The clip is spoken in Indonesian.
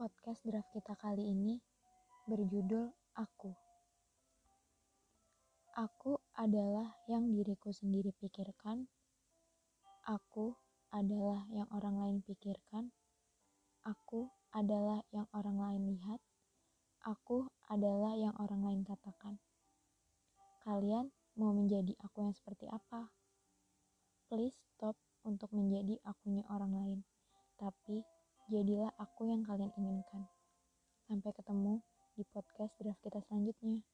Podcast draft kita kali ini berjudul Aku. Aku adalah yang diriku sendiri pikirkan. Aku adalah yang orang lain pikirkan. Aku adalah yang orang lain lihat. Aku adalah yang orang lain katakan. Kalian mau menjadi aku yang seperti apa? Please stop untuk menjadi akunya orang lain. Tapi jadilah aku yang kalian inginkan. Sampai ketemu di podcast draft kita selanjutnya.